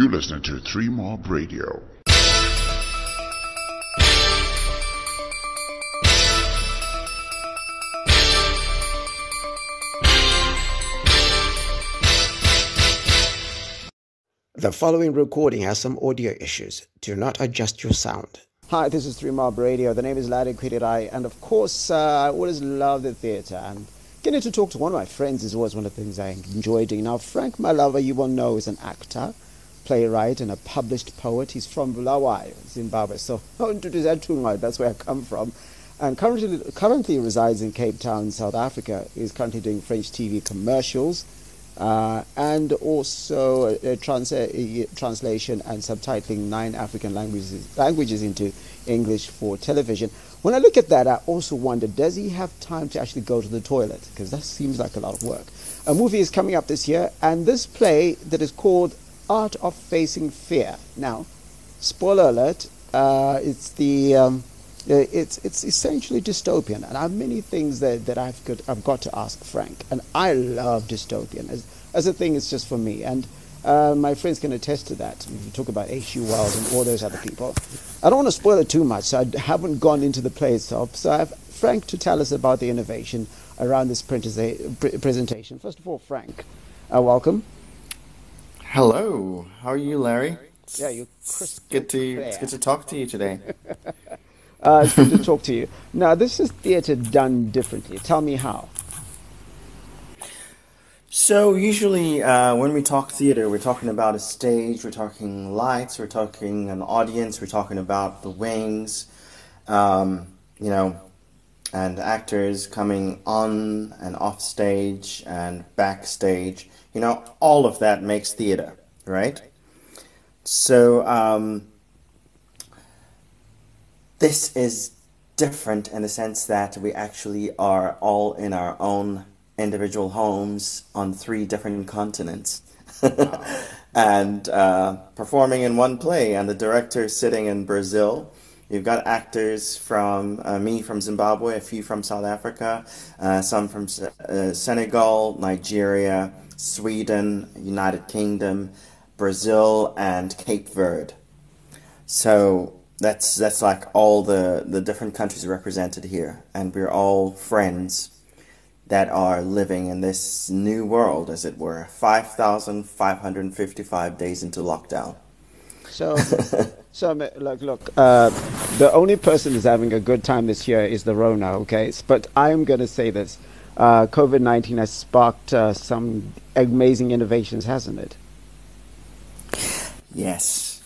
You listening to Three Mob Radio. The following recording has some audio issues. Do not adjust your sound. Hi, this is Three Mob Radio. The name is Larry Kwitirai, and of course, uh, I always love the theatre. And getting to talk to one of my friends is always one of the things I enjoy doing. Now, Frank Malaba, you will know, is an actor, playwright, and a published poet. He's from Bulawayo, Zimbabwe. So, that's where I come from. And currently, currently resides in Cape Town, South Africa. He's currently doing French TV commercials uh, and also uh, trans- uh, translation and subtitling nine African languages, languages into English for television. When I look at that, I also wonder does he have time to actually go to the toilet? Because that seems like a lot of work. A movie is coming up this year, and this play that is called Art of Facing Fear. Now, spoiler alert, uh, it's the. Um, uh, it's it's essentially dystopian, and I have many things that, that I've got I've got to ask Frank, and I love dystopian as as a thing. It's just for me, and uh, my friends can attest to that. If you talk about H.G. Wells and all those other people, I don't want to spoil it too much. So I haven't gone into the play itself. So I have Frank to tell us about the innovation around this presentation. First of all, Frank, uh, welcome. Hello. How are you, Larry? Yeah, you. Good to it's good to talk to you today. Uh, it's good to talk to you. Now, this is theatre done differently. Tell me how. So, usually uh, when we talk theater, we're talking about a stage, we're talking lights, we're talking an audience, we're talking about the wings, um, you know, and actors coming on and off stage and backstage. You know, all of that makes theater, right? So, um, this is different in the sense that we actually are all in our own individual homes on three different continents. and uh, performing in one play, and the director sitting in Brazil. You've got actors from uh, me from Zimbabwe, a few from South Africa, uh, some from uh, Senegal, Nigeria, Sweden, United Kingdom, Brazil, and Cape Verde. So that's that's like all the the different countries represented here, and we're all friends that are living in this new world, as it were. Five thousand five hundred fifty-five days into lockdown. So, so look, look. Uh, the only person who's having a good time this year is the Rona. Okay, but I am going to say this: uh, COVID nineteen has sparked uh, some amazing innovations, hasn't it? Yes,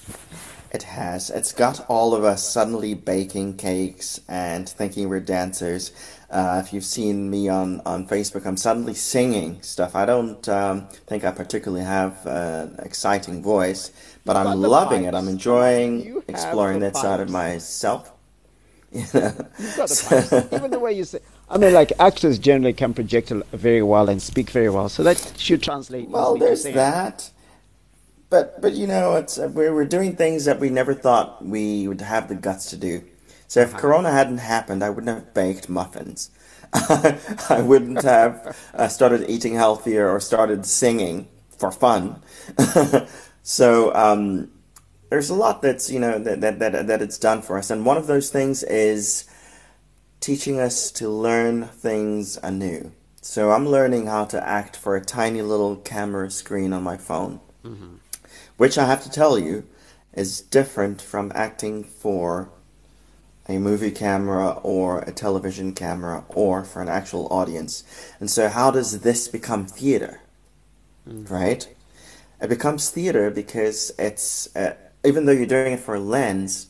it has. It's got all of us suddenly baking cakes and thinking we're dancers. Uh, if you've seen me on, on Facebook, I'm suddenly singing stuff. I don't um, think I particularly have an exciting voice, but I'm loving it. I'm enjoying exploring that side of myself. You know? You've got the. Even the way you say. I mean, like actors generally can project very well and speak very well, so that should translate. Well, there's that but but you know, it's uh, we're we're doing things that we never thought we would have the guts to do. So if uh-huh. Corona hadn't happened, I wouldn't have baked muffins. I wouldn't have uh, started eating healthier or started singing for fun. so um, there's a lot that's you know that, that that that it's done for us, and one of those things is teaching us to learn things anew. So I'm learning how to act for a tiny little camera screen on my phone. Mm-hmm which I have to tell you is different from acting for a movie camera or a television camera or for an actual audience. And so, how does this become theater? Mm. Right? It becomes theater because it's, uh, even though you're doing it for a lens,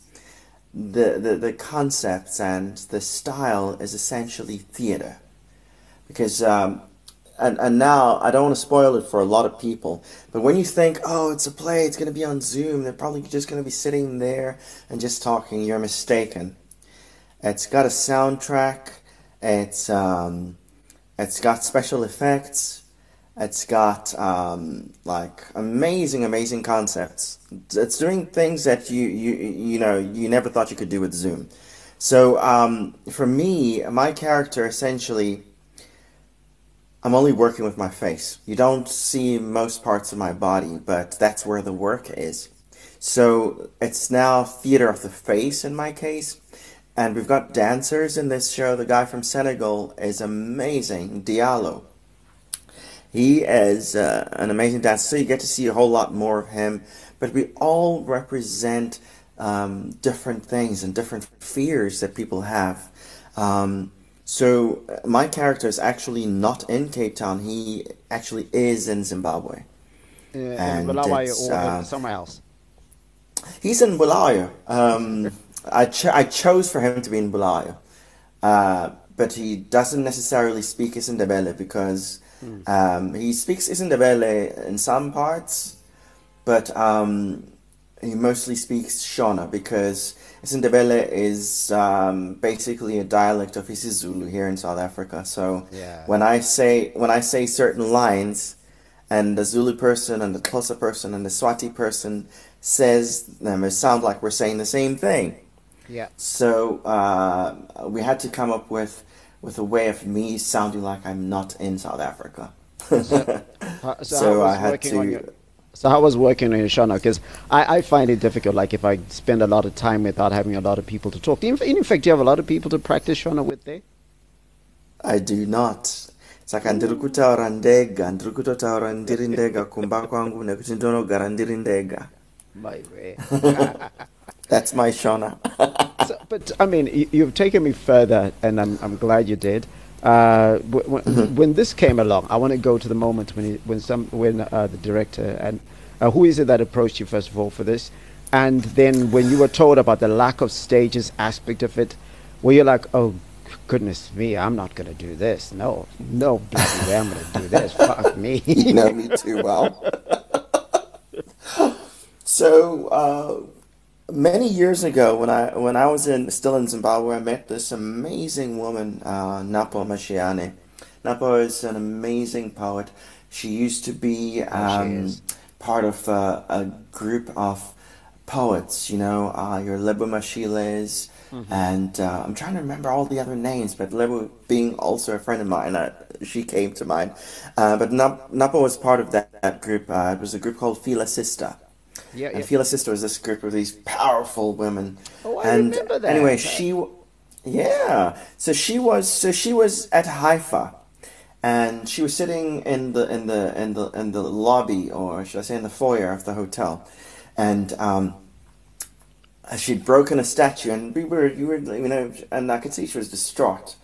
the, the, the concepts and the style is essentially theater. Because um, and, and now I don't want to spoil it for a lot of people, but when you think, oh, it's a play, it's going to be on Zoom, they're probably just going to be sitting there and just talking, you're mistaken. It's got a soundtrack, it's, um, it's got special effects, it's got um, like amazing, amazing concepts. It's doing things that you, you, you know, you never thought you could do with Zoom. So um, for me, my character essentially I'm only working with my face. You don't see most parts of my body, but that's where the work is. So it's now theater of the face in my case. And we've got dancers in this show. The guy from Senegal is amazing, Diallo. He is uh, an amazing dancer, so you get to see a whole lot more of him. But we all represent um, different things and different fears that people have. Um, so uh, my character is actually not in Cape Town. He actually is in Zimbabwe. Uh, and Bulawayo or uh, somewhere else? He's in Bulawayo. Um, I, cho- I chose for him to be in Bulawayo. Uh, but he doesn't necessarily speak Isindebele because mm. um, he speaks Isindebele in some parts, but um, he mostly speaks Shona because Isindebele is um, basically a dialect of isiZulu here in South Africa. So yeah. when I say when I say certain lines, and the Zulu person and the Xhosa person and the Swati person says them, it sounds like we're saying the same thing. Yeah. So uh, we had to come up with with a way of me sounding like I'm not in South Africa. so, uh, so, so I had to. So how was working on in Shona? Because I, I find it difficult. Like if I spend a lot of time without having a lot of people to talk. In, in fact, do you have a lot of people to practice Shona with there? I do not. saka ndiri kutaura ndega ndiri kutotaura ndiri ndega kumba kwangu nekuti ndinogara ndiri ndega that's my shona so, but i mean you, have taken me further and i'm, I'm glad you did uh, when, mm-hmm. when, this came along, I want to go to the moment when he, when some when uh, the director and uh, who is it that approached you first of all for this, and then when you were told about the lack of stages aspect of it, were you like, oh goodness me, I'm not going to do this. No, no, bloody way, I'm going to do this. Fuck me. you know me too well. so uh, many years ago, when I when I was in still in Zimbabwe, I met this amazing woman, uh, Napo Masheane. Napo is an amazing poet. She used to be oh, um, part of uh, a group of poets. You know, uh, your Lebo Mashiles, mm-hmm. and uh, I'm trying to remember all the other names. But Lebo being also a friend of mine, uh, she came to mind. Uh, but Nap- Napo was part of that, that group. it was a group called Feela Sistah yeah, and yeah. Sister was this group of these powerful women. Oh, I and remember that. Anyway, she, yeah. So she was, so she was at HIFA, and she was sitting in the in the in the in the lobby, or should I say, in the foyer of the hotel, and um, she'd broken a statue, and we were, you were, you know, and I could see she was distraught.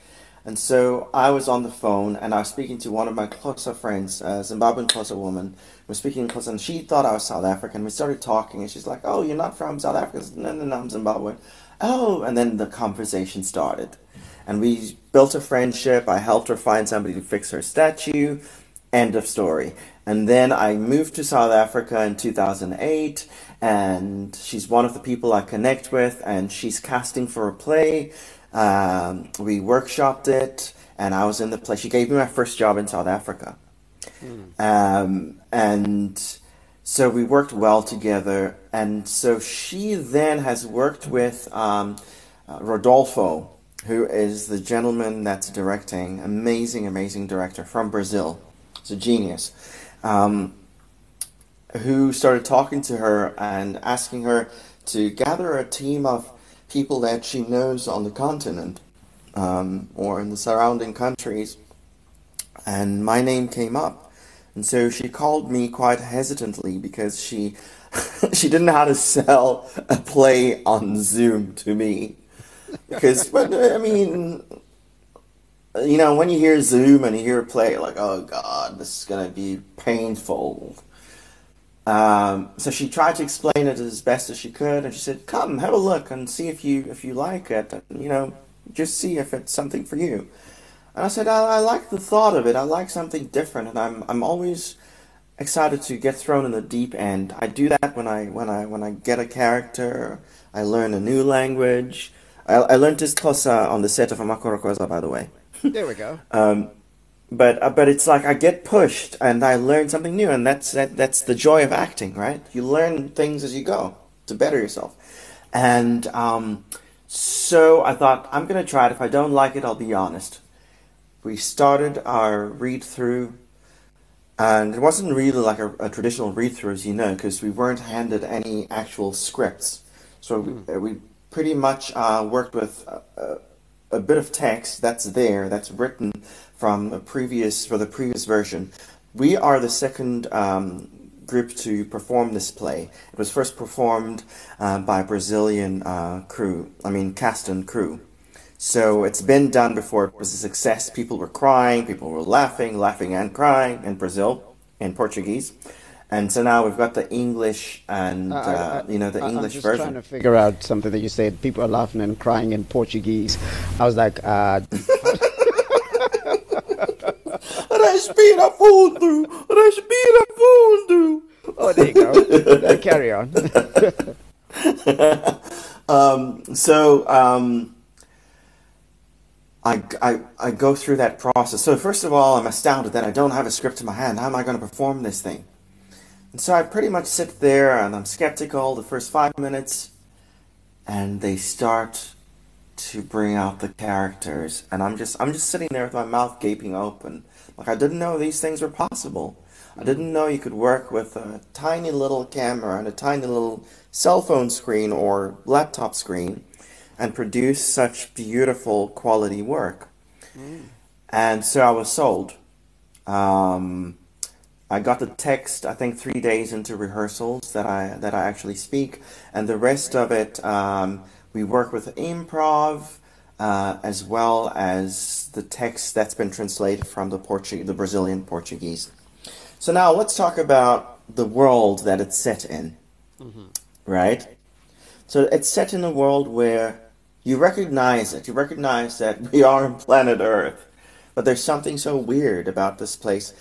And so I was on the phone and I was speaking to one of my closer friends, a Zimbabwean closer woman. We were speaking close and she thought I was South African. We started talking and she's like, Oh, you're not from South Africa? Said, no, no, no, I'm Zimbabwean. Oh, and then the conversation started. And we built a friendship. I helped her find somebody to fix her statue. End of story. And then I moved to South Africa in 2008, and she's one of the people I connect with, and she's casting for a play um, we workshopped it, and I was in the place. She gave me my first job in South Africa, mm. um, and so we worked well together. And so she then has worked with um, uh, Rodolfo, who is the gentleman that's directing, amazing, amazing director from Brazil. It's a genius. Um, who started talking to her and asking her to gather a team of people that she knows on the continent um, or in the surrounding countries, and my name came up. And so she called me quite hesitantly because she she didn't know how to sell a play on Zoom to me. Because, but I mean, you know, when you hear Zoom and you hear a play, like, oh God, this is gonna be painful. Um, so she tried to explain it as best as she could, and she said, "Come, have a look and see if you if you like it. And, you know, just see if it's something for you." And I said, I, "I like the thought of it. I like something different, and I'm I'm always excited to get thrown in the deep end. I do that when I when I when I get a character. I learn a new language. I, I learned this Xhosa on the set of Amakorokoza, by the way. There we go. um, but uh, but it's like I get pushed and I learn something new, and that's that, that's the joy of acting, right? You learn things as you go to better yourself, and um, so I thought I'm gonna try it. If I don't like it, I'll be honest. we started our read through, and it wasn't really like a, a traditional read through, as you know, because we weren't handed any actual scripts. So we, uh, we pretty much uh, worked with a, a, bit of text that's there, that's written from a previous for the previous version. We are the second um, group to perform this play. It was first performed uh, by a Brazilian uh, crew, I mean cast and crew. So it's been done before. It was a success. People were crying, people were laughing, laughing and crying in Brazil, in Portuguese. And so now we've got the English and uh, you know the I, English I'm just version. trying to figure out something that you said. People are laughing and crying in Portuguese. I was like, uh, Respira fundo, respira fundo. Oh, there you go. carry on. um, so um, I, I, I go through that process. So first of all, I'm astounded that I don't have a script in my hand. How am I going to perform this thing? And so I pretty much sit there and I'm skeptical the first five minutes, and they start to bring out the characters, and I'm just I'm just sitting there with my mouth gaping open, like I didn't know these things were possible. I didn't know you could work with a tiny little camera and a tiny little cell phone screen or laptop screen and produce such beautiful quality work. Mm. And so I was sold. Um, I got the text, I think, three days into rehearsals that I that I actually speak, and the rest of it um, we work with improv uh, as well as the text that's been translated from the Portu- the Brazilian Portuguese. So now let's talk about the world that it's set in, mm-hmm. right? So it's set in a world where you recognize it. You recognize that we are on planet Earth, but there's something so weird about this place.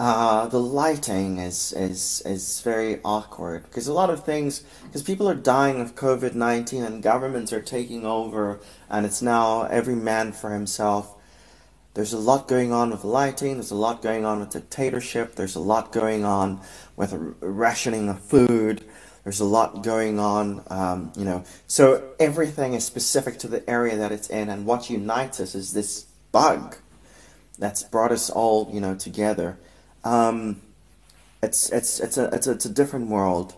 Uh, the lighting is, is is very awkward because a lot of things because people are dying of COVID nineteen and governments are taking over and it's now every man for himself. There's a lot going on with lighting. There's a lot going on with dictatorship. There's a lot going on with rationing of food. There's a lot going on, um, you know. So everything is specific to the area that it's in, and what unites us is this bug that's brought us all, you know, together. Um, it's it's it's a it's a, it's a different world,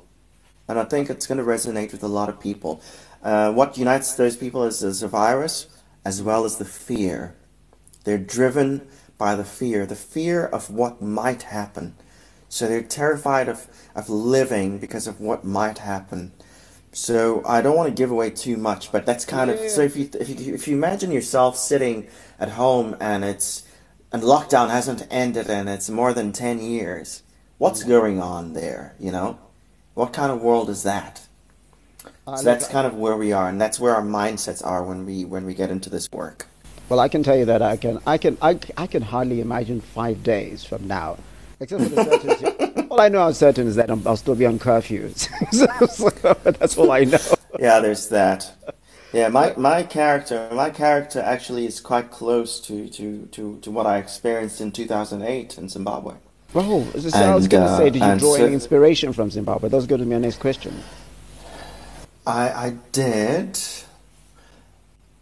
and I think it's going to resonate with a lot of people. Uh, what unites those people is, is a virus as well as the fear they're driven by the fear, the fear of what might happen. So they're terrified of, of living because of what might happen. So I don't want to give away too much, but that's kind yeah. of so if you if you if you imagine yourself sitting at home and it's and lockdown hasn't ended and it's more than 10 years. What's going on there, you know? What kind of world is that? Uh, so that's kind of where we are and that's where our mindsets are when we when we get into this work. Well, I can tell you that I can, I can, I, I can hardly imagine five days from now, except for the certainty. all I know I'm certain is that i will still be on curfews. that's all I know. Yeah, there's that. Yeah, my, my character, my character actually is quite close to, to, to, to what I experienced in 2008 in Zimbabwe. Oh, so and, I was going to uh, say, did you draw so, any inspiration from Zimbabwe? That was going to be my next question. I, I did.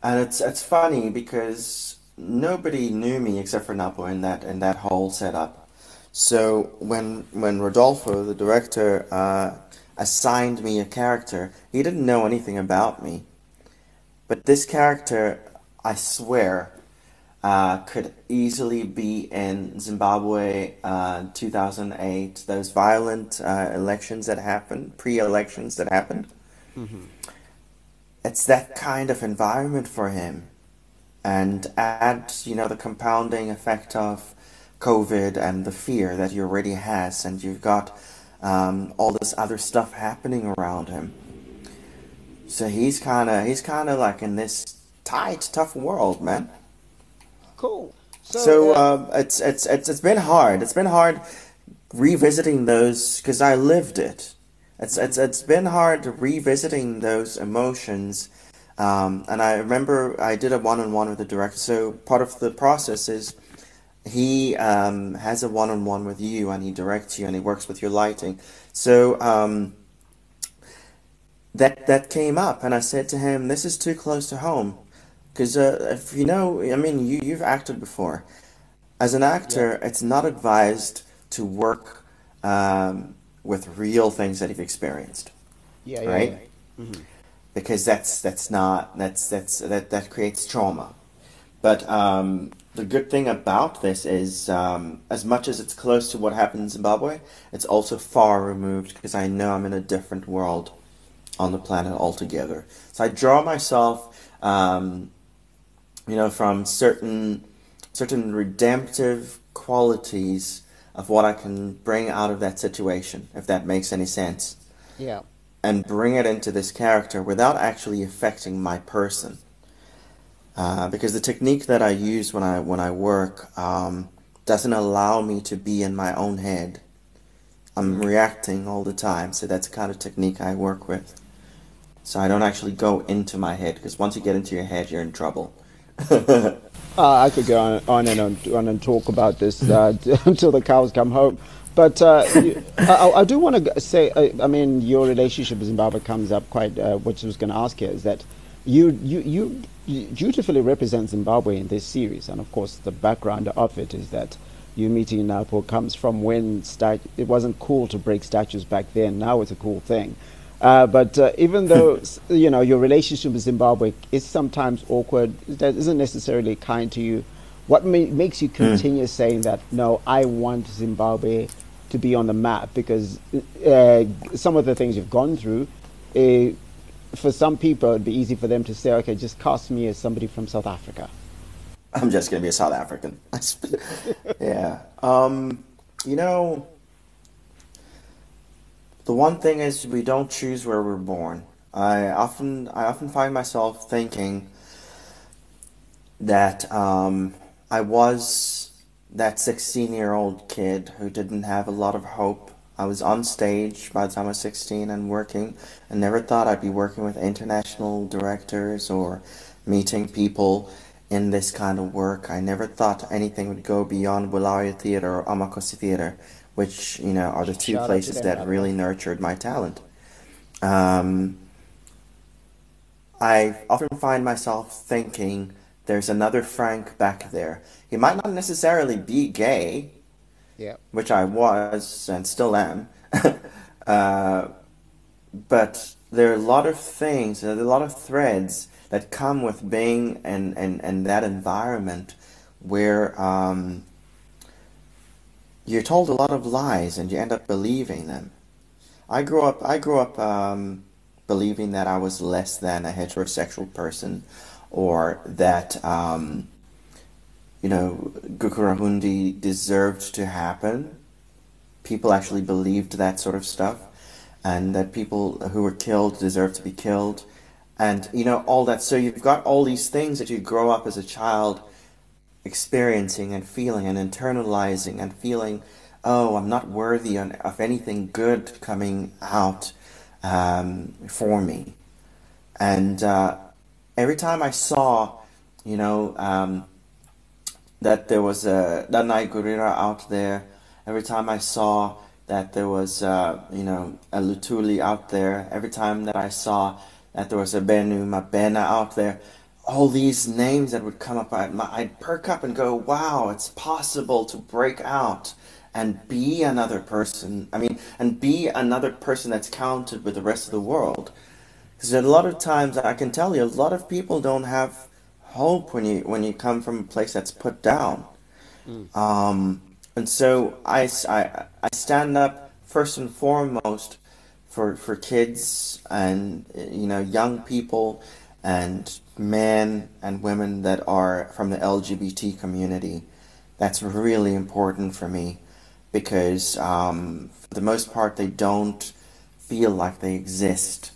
And it's it's funny because nobody knew me except for Napo in that in that whole setup. So when when Rodolfo, the director, uh, assigned me a character, he didn't know anything about me. But this character, I swear, uh, could easily be in Zimbabwe, uh, 2008, those violent uh, elections that happened, pre-elections that happened. Mm-hmm it's that kind of environment for him. And add, you know, the compounding effect of COVID and the fear that he already has, and you've got um, all this other stuff happening around him. So he's kind of he's kind of like in this tight, tough world, man. Cool. So, so uh, it's it's it's it's been hard. It's been hard revisiting those because I lived it it's it's it's been hard revisiting those emotions. Um, and I remember I did a one-on-one with the director. So part of the process is he um, has a one-on-one with you, and he directs you, and he works with your lighting. So um, that that came up, and I said to him, "This is too close to home. Because uh, if you know, I mean, you you've acted before. As an actor, Yeah. it's not advised to work um, with real things that you've experienced, Yeah, yeah, yeah. right? Because that's that's not that's that's that that creates trauma. But um, the good thing about this is, um, as much as it's close to what happened in Zimbabwe, it's also far removed because I know I'm in a different world on the planet altogether. So I draw myself, um, you know, from certain certain redemptive qualities of what I can bring out of that situation, if that makes any sense, Yeah. and bring it into this character without actually affecting my person. Uh, because the technique that I use when I when I work um, doesn't allow me to be in my own head. I'm reacting all the time, so that's the kind of technique I work with. So I don't actually go into my head because once you get into your head, you're in trouble. Uh, I could go on, on and on, on and talk about this uh, until the cows come home. But uh, you- I, I do want to say, I, I mean, your relationship with Zimbabwe comes up quite. Uh, what I was going to ask here is that you, you, you you beautifully represent Zimbabwe in this series, and of course, the background of it is that you meeting in Napo comes from when stat- it wasn't cool to break statues back then. Now it's a cool thing. Uh, but uh, even though you know your relationship with Zimbabwe is sometimes awkward, that isn't necessarily kind to you. What ma- makes you continue saying that? No, I want Zimbabwe to be on the map because uh, some of the things you've gone through. Uh, for some people, it'd be easy for them to say, "Okay, just cast me as somebody from South Africa." I'm just gonna be a South African. yeah. Um, you know, the one thing is we don't choose where we're born. I often I often find myself thinking that um, I was that 16 year old kid who didn't have a lot of hope. I was on stage by the time I was 16 and working, and never thought I'd be working with international directors or meeting people in this kind of work. I never thought anything would go beyond Bulawayo Theatre or Amakhosi Theatre, which, you know, are the two Shout places that really nurtured my talent. Um, I often find myself thinking there's another Frank back there. He might not necessarily be gay, Yeah. which I was and still am, uh, but there are a lot of things, there are a lot of threads that come with being and in, in that environment where um, you're told a lot of lies and you end up believing them. I grew up. I grew up um, believing that I was less than a heterosexual person, or that um, you know Gukurahundi deserved to happen. People actually believed that sort of stuff, and that people who were killed deserved to be killed, and you know all that. So you've got all these things that you grow up as a child experiencing and feeling and internalizing and feeling, oh, I'm not worthy of anything good coming out um, for me. And uh, every time I saw, you know, um, that there was a Danai Gurira out there, every time I saw that there was, uh, you know, a Lutuli out there, every time that I saw that there was a Benu Mabena out there, all these names that would come up, I'd, I'd perk up and go, wow, it's possible to break out and be another person. I mean, and be another person that's counted with the rest of the world. Because a lot of times, I can tell you, a lot of people don't have hope when you when you come from a place that's put down. Um, and so I I stand up first and foremost for for kids and you know young people and men and women that are from the LGBT community. That's really important for me because um, for the most part they don't feel like they exist.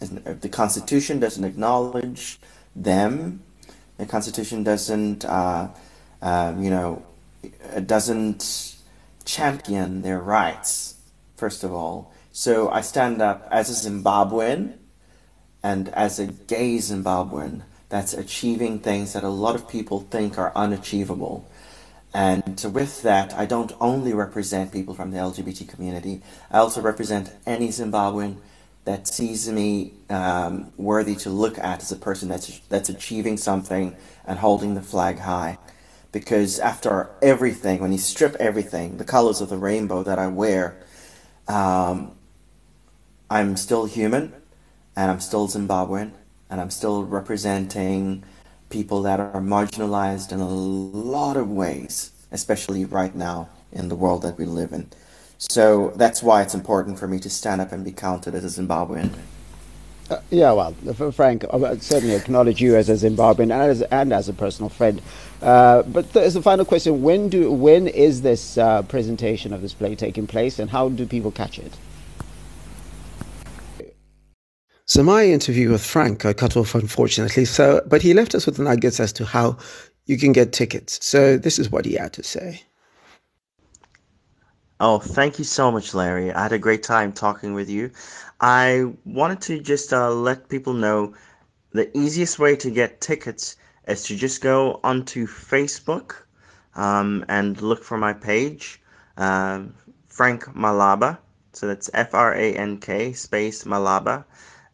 The Constitution doesn't acknowledge them. The Constitution doesn't, uh, um, you know, it doesn't champion their rights, first of all. So I stand up as a Zimbabwean and as a gay Zimbabwean that's achieving things that a lot of people think are unachievable. And with that, I don't only represent people from the LGBT community, I also represent any Zimbabwean that sees me um, worthy to look at as a person that's that's achieving something and holding the flag high. Because after everything, when you strip everything, the colors of the rainbow that I wear, um, I'm still human, and I'm still Zimbabwean, and I'm still representing people that are marginalized in a lot of ways, especially right now in the world that we live in. So that's why it's important for me to stand up and be counted as a Zimbabwean. Uh, yeah, well, Frank, I certainly acknowledge you as a Zimbabwean and as, and as a personal friend. Uh, but as a final question, when do when is this uh, presentation of this play taking place, and how do people catch it? So my interview with Frank I cut off, unfortunately. So, but he left us with nuggets as to how you can get tickets. So this is what he had to say. Oh, thank you so much, Larry. I had a great time talking with you. I wanted to just uh, let people know the easiest way to get tickets is to just go onto Facebook um, and look for my page, uh, Frank Malaba. So that's F R A N K space Malaba.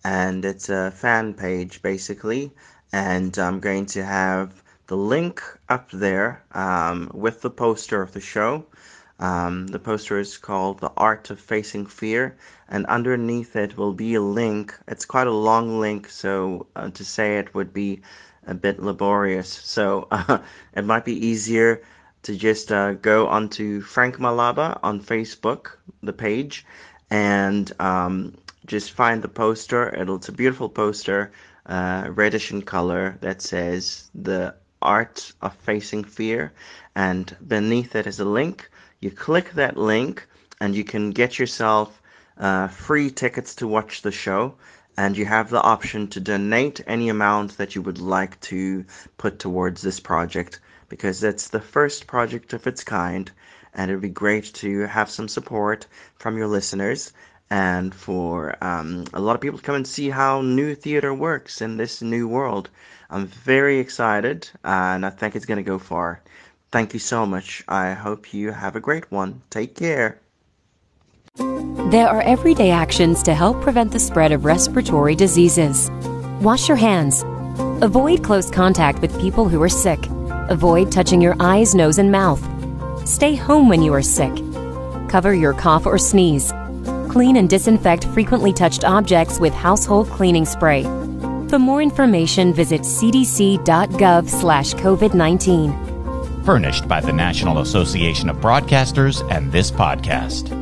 And it's a fan page basically. And I'm going to have the link up there um, with the poster of the show. Um, the poster is called The Art of Facing Fear, and underneath it will be a link. It's quite a long link, so uh, to say it would be a bit laborious. So uh, it might be easier to just uh, go onto Frank Malaba on Facebook, the page, and um, just find the poster. It'll, it's a beautiful poster, uh, reddish in color, that says The Art of Facing Fear, and beneath it is a link you click that link and you can get yourself uh, free tickets to watch the show. And you have the option to donate any amount that you would like to put towards this project because it's the first project of its kind. And it would be great to have some support from your listeners and for um, a lot of people to come and see how new theater works in this new world. I'm very excited and I think it's going to go far. Thank you so much. I hope you have a great one. Take care. There are everyday actions to help prevent the spread of respiratory diseases. Wash your hands. Avoid close contact with people who are sick. Avoid touching your eyes, nose, and mouth. Stay home when you are sick. Cover your cough or sneeze. Clean and disinfect frequently touched objects with household cleaning spray. For more information, visit cdc.gov/covid19 furnished by the National Association of Broadcasters and this podcast.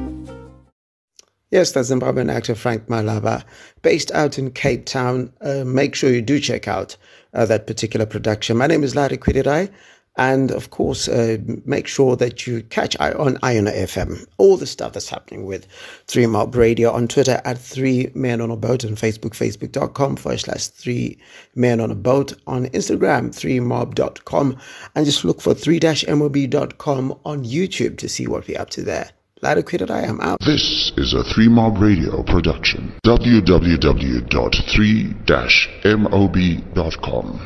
Yes, that's Zimbabwean actor Frank Malaba, based out in Cape Town. Uh, make sure you do check out uh, that particular production. My name is Larry Quidirai. And of course, uh, make sure that you catch on Iona FM all the stuff that's happening with Three Mob Radio on Twitter at Three Men on a Boat on Facebook, facebook.com forward slash Three Men on a Boat on Instagram, Three Mob.com, and just look for 3 mob.com on YouTube to see what we're up to there. Later, I am out. This is a Three Mob Radio production. www.3-mob.com